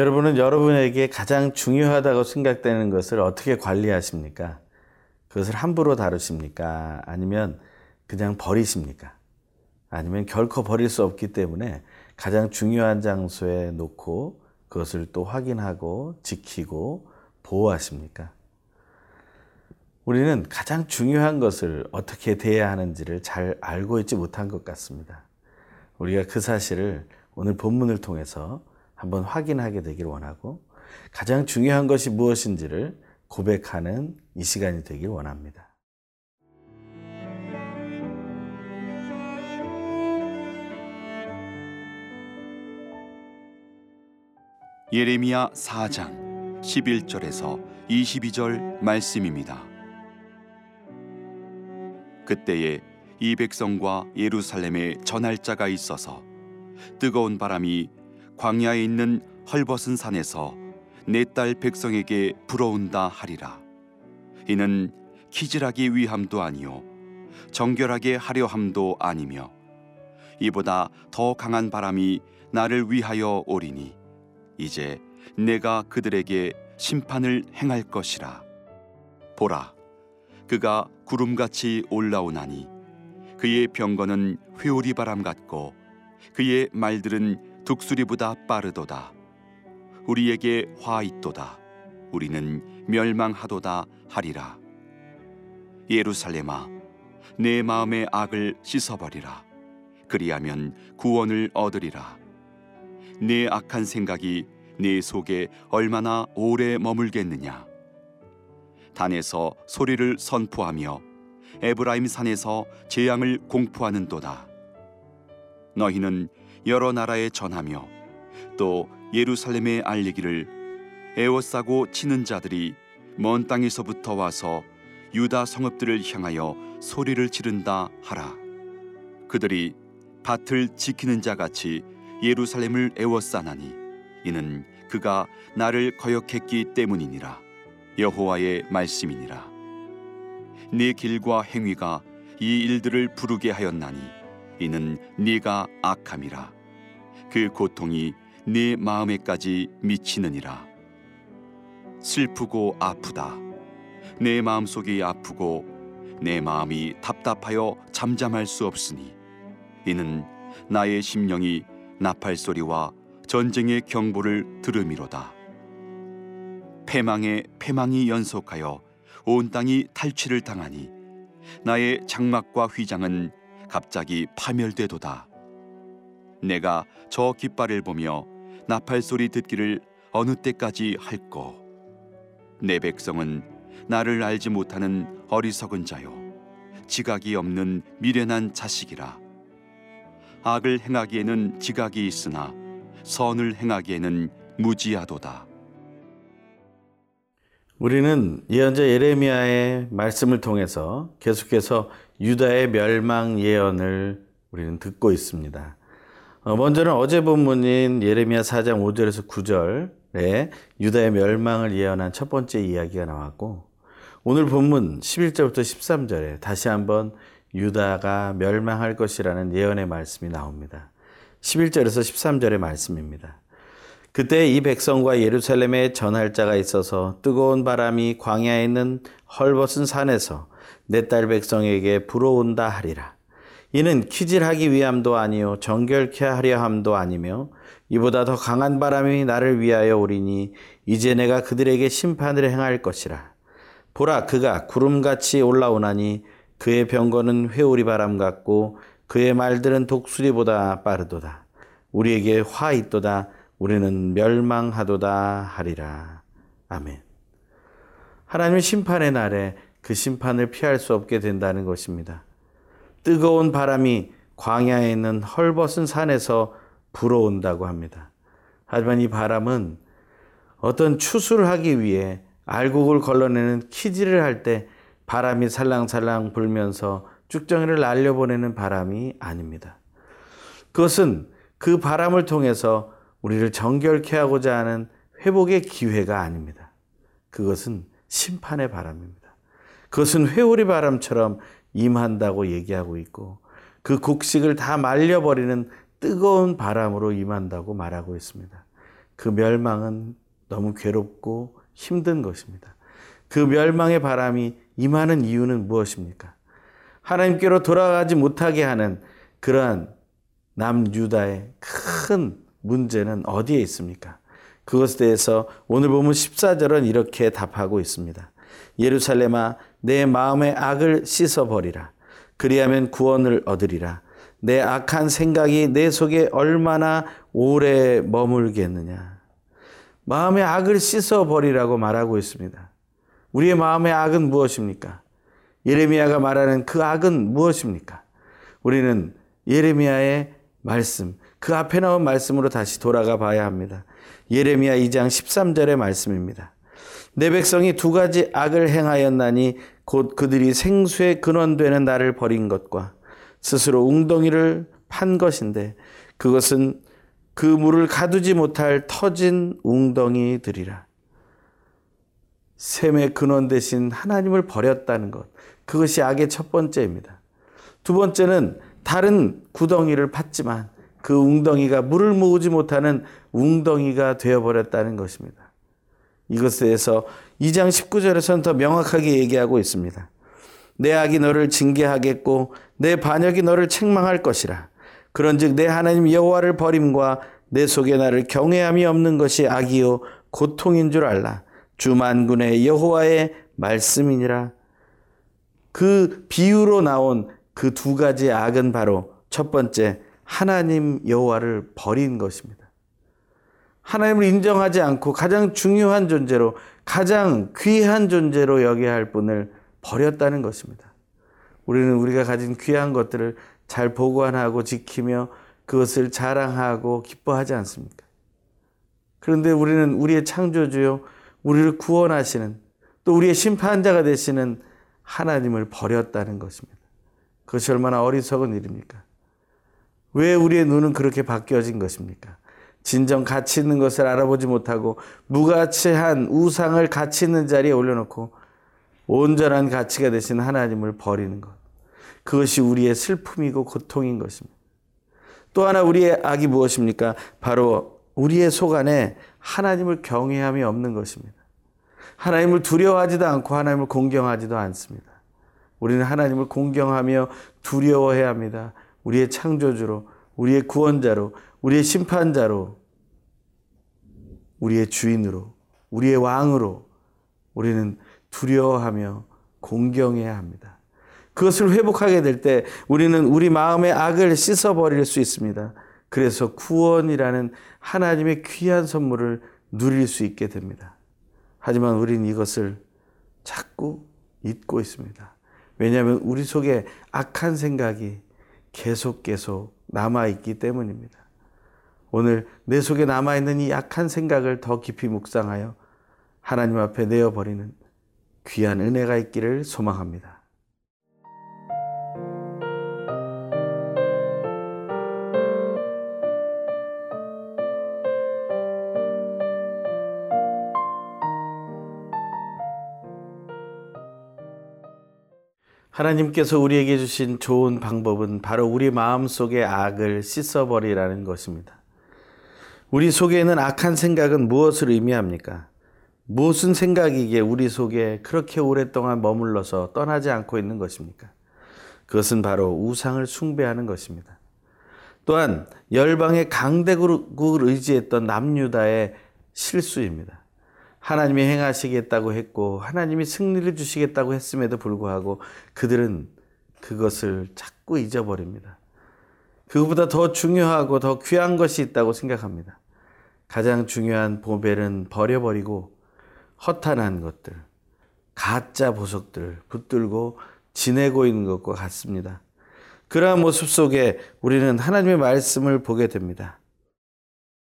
여러분은 여러분에게 가장 중요하다고 생각되는 것을 어떻게 관리하십니까? 그것을 함부로 다루십니까? 아니면 그냥 버리십니까? 아니면 결코 버릴 수 없기 때문에 가장 중요한 장소에 놓고 그것을 또 확인하고 지키고 보호하십니까? 우리는 가장 중요한 것을 어떻게 대해야 하는지를 잘 알고 있지 못한 것 같습니다. 우리가 그 사실을 오늘 본문을 통해서 한번 확인하게 되길 원하고 가장 중요한 것이 무엇인지를 고백하는 이 시간이 되길 원합니다. 예레미야 4장 11절에서 22절 말씀입니다. 그때에 이 백성과 예루살렘에 전할 자가 있어서 뜨거운 바람이 광야에 있는 헐벗은 산에서 내 딸 백성에게 불어온다 하리라. 이는 키질하기 위함도 아니요 정결하게 하려 함도 아니며 이보다 더 강한 바람이 나를 위하여 오리니 이제 내가 그들에게 심판을 행할 것이라. 보라, 그가 구름같이 올라오나니 그의 병거는 회오리 바람 같고 그의 말들은 독수리보다 빠르도다. 우리에게 화 있도다. 우리는 멸망하도다 하리라. 예루살렘아, 내 마음의 악을 씻어버리라. 그리하면 구원을 얻으리라. 내 악한 생각이 내 속에 얼마나 오래 머물겠느냐. 단에서 소리를 선포하며 에브라임 산에서 재앙을 공포하는도다. 너희는 여러 나라에 전하며 또 예루살렘에 알리기를 에워싸고 치는 자들이 먼 땅에서부터 와서 유다 성읍들을 향하여 소리를 지른다 하라. 그들이 밭을 지키는 자 같이 예루살렘을 에워싸나니 이는 그가 나를 거역했기 때문이니라. 여호와의 말씀이니라. 네 길과 행위가 이 일들을 부르게 하였나니 이는 네가 악함이라. 그 고통이 네 마음에까지 미치느니라. 슬프고 아프다. 내 마음속이 아프고 내 마음이 답답하여 잠잠할 수 없으니 이는 나의 심령이 나팔 소리와 전쟁의 경보를 들음이로다. 패망에 패망이 연속하여 온 땅이 탈취를 당하니 나의 장막과 휘장은 갑자기 파멸되도다. 내가 저 깃발을 보며 나팔 소리 듣기를 어느 때까지 할꼬. 내 백성은 나를 알지 못하는 어리석은 자요, 지각이 없는 미련한 자식이라. 악을 행하기에는 지각이 있으나 선을 행하기에는 무지하도다. 우리는 예언자 예레미야의 말씀을 통해서 계속해서 유다의 멸망 예언을 우리는 듣고 있습니다. 어, 먼저는 어제 본문인 예레미야 4장 5절에서 9절에 유다의 멸망을 예언한 첫 번째 이야기가 나왔고 오늘 본문 11절부터 13절에 다시 한번 유다가 멸망할 것이라는 예언의 말씀이 나옵니다. 11절에서 13절의 말씀입니다. 그때 이 백성과 예루살렘에 전할 자가 있어서 뜨거운 바람이 광야에 있는 헐벗은 산에서 내 딸 백성에게 불어온다 하리라. 이는 키질하기 위함도 아니요 정결케 하려 함도 아니며 이보다 더 강한 바람이 나를 위하여 오리니 이제 내가 그들에게 심판을 행할 것이라. 보라 그가 구름같이 올라오나니 그의 병거는 회오리 바람 같고 그의 말들은 독수리보다 빠르도다. 우리에게 화 있도다. 우리는 멸망하도다 하리라. 아멘. 하나님의 심판의 날에 그 심판을 피할 수 없게 된다는 것입니다. 뜨거운 바람이 광야에 있는 헐벗은 산에서 불어온다고 합니다. 하지만 이 바람은 어떤 추수를 하기 위해 알곡을 걸러내는 키질을 할 때 바람이 살랑살랑 불면서 쭉정이를 날려보내는 바람이 아닙니다. 그것은 그 바람을 통해서 우리를 정결케 하고자 하는 회복의 기회가 아닙니다. 그것은 심판의 바람입니다. 그것은 회오리 바람처럼 임한다고 얘기하고 있고 그 곡식을 다 말려버리는 뜨거운 바람으로 임한다고 말하고 있습니다. 그 멸망은 너무 괴롭고 힘든 것입니다. 그 멸망의 바람이 임하는 이유는 무엇입니까? 하나님께로 돌아가지 못하게 하는 그러한 남유다의 큰 문제는 어디에 있습니까? 그것에 대해서 오늘 보면 14절은 이렇게 답하고 있습니다. 예루살렘아 내 마음의 악을 씻어 버리라. 그리하면 구원을 얻으리라. 내 악한 생각이 내 속에 얼마나 오래 머물겠느냐. 마음의 악을 씻어 버리라고 말하고 있습니다. 우리의 마음의 악은 무엇입니까? 예레미야가 말하는 그 악은 무엇입니까? 우리는 예레미야의 말씀, 그 앞에 나온 말씀으로 다시 돌아가 봐야 합니다. 예레미야 2장 13절의 말씀입니다. 내 백성이 두 가지 악을 행하였나니 곧 그들이 생수의 근원되는 나를 버린 것과 스스로 웅덩이를 판 것인데 그것은 그 물을 가두지 못할 터진 웅덩이들이라. 샘의 근원 대신 하나님을 버렸다는 것. 그것이 악의 첫 번째입니다. 두 번째는 다른 구덩이를 팠지만 그 웅덩이가 물을 모으지 못하는 웅덩이가 되어버렸다는 것입니다. 이것에 대해서 2장 19절에서는 더 명확하게 얘기하고 있습니다. 내 악이 너를 징계하겠고 내 반역이 너를 책망할 것이라. 그런즉 내 하나님 여호와를 버림과 내 속에 나를 경외함이 없는 것이 악이요 고통인 줄 알라. 주 만군의 여호와의 말씀이니라. 그 비유로 나온 그 두 가지 악은 바로 첫 번째 하나님 여호와를 버린 것입니다. 하나님을 인정하지 않고 가장 중요한 존재로 가장 귀한 존재로 여겨야 할 분을 버렸다는 것입니다. 우리는 우리가 가진 귀한 것들을 잘 보관하고 지키며 그것을 자랑하고 기뻐하지 않습니까? 그런데 우리는 우리의 창조주요, 우리를 구원하시는 또 우리의 심판자가 되시는 하나님을 버렸다는 것입니다. 그것이 얼마나 어리석은 일입니까? 왜 우리의 눈은 그렇게 바뀌어진 것입니까? 진정 가치 있는 것을 알아보지 못하고 무가치한 우상을 가치 있는 자리에 올려놓고 온전한 가치가 되신 하나님을 버리는 것. 그것이 우리의 슬픔이고 고통인 것입니다. 또 하나 우리의 악이 무엇입니까? 바로 우리의 속 안에 하나님을 경외함이 없는 것입니다. 하나님을 두려워하지도 않고 하나님을 공경하지도 않습니다. 우리는 하나님을 공경하며 두려워해야 합니다. 우리의 창조주로, 우리의 구원자로, 우리의 심판자로, 우리의 주인으로, 우리의 왕으로 우리는 두려워하며 공경해야 합니다. 그것을 회복하게 될 때 우리는 우리 마음의 악을 씻어버릴 수 있습니다. 그래서 구원이라는 하나님의 귀한 선물을 누릴 수 있게 됩니다. 하지만 우리는 이것을 자꾸 잊고 있습니다. 왜냐하면 우리 속에 악한 생각이 계속 계속 남아있기 때문입니다. 오늘 내 속에 남아있는 이 악한 생각을 더 깊이 묵상하여 하나님 앞에 내어버리는 귀한 은혜가 있기를 소망합니다. 하나님께서 우리에게 주신 좋은 방법은 바로 우리 마음 속의 악을 씻어버리라는 것입니다. 우리 속에 있는 악한 생각은 무엇을 의미합니까? 무슨 생각이기에 우리 속에 그렇게 오랫동안 머물러서 떠나지 않고 있는 것입니까? 그것은 바로 우상을 숭배하는 것입니다. 또한 열방의 강대국을 의지했던 남유다의 실수입니다. 하나님이 행하시겠다고 했고 하나님이 승리를 주시겠다고 했음에도 불구하고 그들은 그것을 자꾸 잊어버립니다. 그것보다 더 중요하고 더 귀한 것이 있다고 생각합니다. 가장 중요한 보벨은 버려버리고 허탄한 것들, 가짜 보석들 붙들고 지내고 있는 것과 같습니다. 그러한 모습 속에 우리는 하나님의 말씀을 보게 됩니다.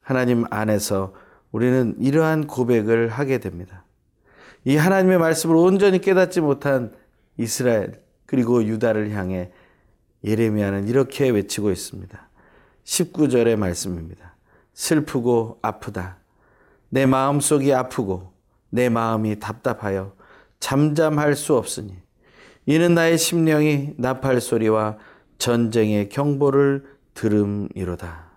하나님 안에서 우리는 이러한 고백을 하게 됩니다. 이 하나님의 말씀을 온전히 깨닫지 못한 이스라엘 그리고 유다를 향해 예레미야는 이렇게 외치고 있습니다. 19절의 말씀입니다. 슬프고 아프다. 내 마음속이 아프고 내 마음이 답답하여 잠잠할 수 없으니 이는 나의 심령이 나팔 소리와 전쟁의 경보를 들음이로다.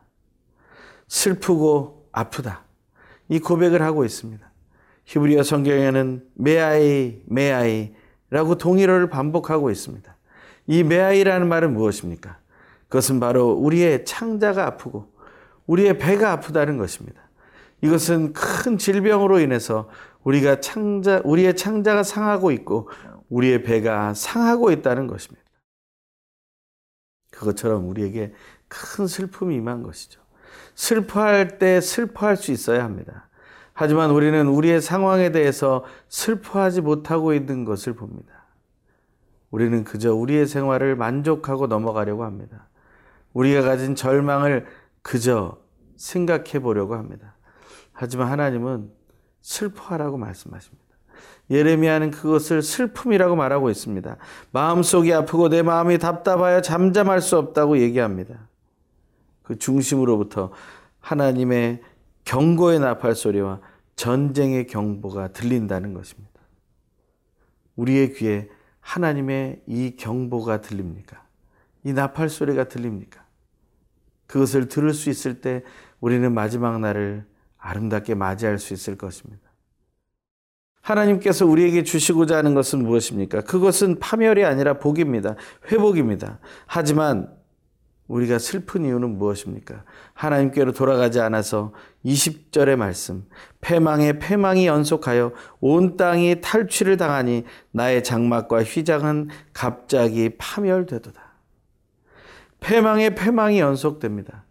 슬프고 아프다. 이 고백을 하고 있습니다. 히브리어 성경에는 메아이, 메아이라고 동일어를 반복하고 있습니다. 이 메아이라는 말은 무엇입니까? 그것은 바로 우리의 창자가 아프고 우리의 배가 아프다는 것입니다. 이것은 큰 질병으로 인해서 우리가 창자, 우리의 창자가 상하고 있고 우리의 배가 상하고 있다는 것입니다. 그것처럼 우리에게 큰 슬픔이 임한 것이죠. 슬퍼할 때 슬퍼할 수 있어야 합니다. 하지만 우리는 우리의 상황에 대해서 슬퍼하지 못하고 있는 것을 봅니다. 우리는 그저 우리의 생활을 만족하고 넘어가려고 합니다. 우리가 가진 절망을 그저 생각해 보려고 합니다. 하지만 하나님은 슬퍼하라고 말씀하십니다. 예레미야는 그것을 슬픔이라고 말하고 있습니다. 마음속이 아프고 내 마음이 답답하여 잠잠할 수 없다고 얘기합니다. 그 중심으로부터 하나님의 경고의 나팔 소리와 전쟁의 경보가 들린다는 것입니다. 우리의 귀에 하나님의 이 경보가 들립니까? 이 나팔 소리가 들립니까? 그것을 들을 수 있을 때 우리는 마지막 날을 아름답게 맞이할 수 있을 것입니다. 하나님께서 우리에게 주시고자 하는 것은 무엇입니까? 그것은 파멸이 아니라 복입니다. 회복입니다. 하지만 우리가 슬픈 이유는 무엇입니까? 하나님께로 돌아가지 않아서 20절의 말씀, 패망에 패망이 연속하여 온 땅이 탈취를 당하니 나의 장막과 휘장은 갑자기 파멸되도다. 패망에 패망이 연속됩니다.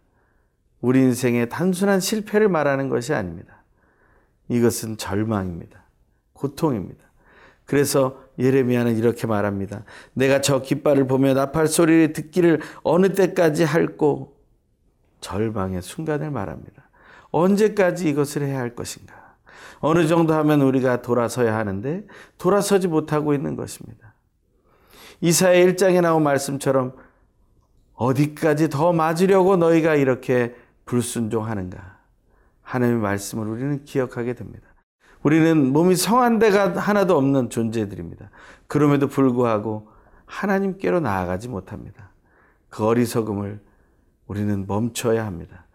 우리 인생의 단순한 실패를 말하는 것이 아닙니다. 이것은 절망입니다. 고통입니다. 그래서 예레미야는 이렇게 말합니다. 내가 저 깃발을 보며 나팔 소리를 듣기를 어느 때까지 할고 절망의 순간을 말합니다. 언제까지 이것을 해야 할 것인가? 어느 정도 하면 우리가 돌아서야 하는데 돌아서지 못하고 있는 것입니다. 이사의 1장에 나온 말씀처럼 어디까지 더 맞으려고 너희가 이렇게 불순종하는가? 하나님의 말씀을 우리는 기억하게 됩니다. 우리는 몸이 성한 데가 하나도 없는 존재들입니다. 그럼에도 불구하고 하나님께로 나아가지 못합니다. 그 어리석음을 우리는 멈춰야 합니다.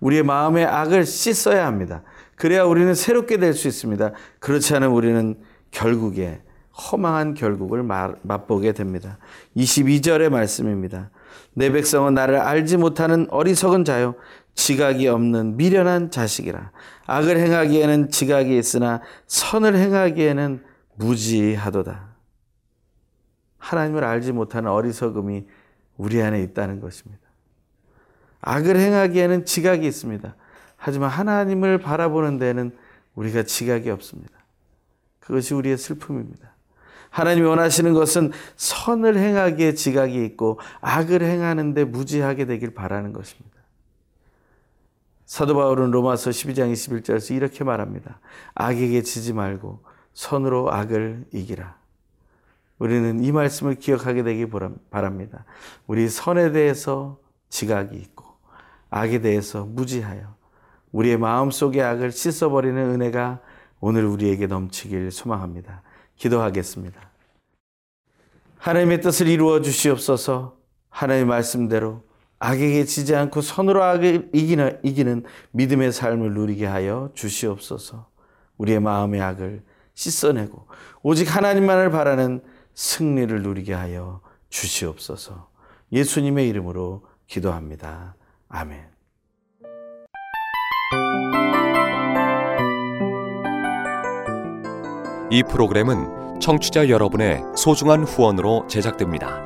우리의 마음의 악을 씻어야 합니다. 그래야 우리는 새롭게 될 수 있습니다. 그렇지 않으면 우리는 결국에 허망한 결국을 맛보게 됩니다. 22절의 말씀입니다. 내 백성은 나를 알지 못하는 어리석은 자요. 지각이 없는 미련한 자식이라. 악을 행하기에는 지각이 있으나 선을 행하기에는 무지하도다. 하나님을 알지 못하는 어리석음이 우리 안에 있다는 것입니다. 악을 행하기에는 지각이 있습니다. 하지만 하나님을 바라보는 데는 우리가 지각이 없습니다. 그것이 우리의 슬픔입니다. 하나님이 원하시는 것은 선을 행하기에 지각이 있고 악을 행하는데 무지하게 되길 바라는 것입니다. 사도 바울은 로마서 12장 21절에서 이렇게 말합니다. 악에게 지지 말고 선으로 악을 이기라. 우리는 이 말씀을 기억하게 되기 바랍니다. 우리 선에 대해서 지각이 있고 악에 대해서 무지하여 우리의 마음속의 악을 씻어버리는 은혜가 오늘 우리에게 넘치길 소망합니다. 기도하겠습니다. 하나님의 뜻을 이루어 주시옵소서 하나님의 말씀대로 악에게 지지 않고 선으로 악을 이기는, 이기는 믿음의 삶을 누리게 하여 주시옵소서. 우리의 마음의 악을 씻어내고 오직 하나님만을 바라는 승리를 누리게 하여 주시옵소서. 예수님의 이름으로 기도합니다. 아멘. 이 프로그램은 청취자 여러분의 소중한 후원으로 제작됩니다.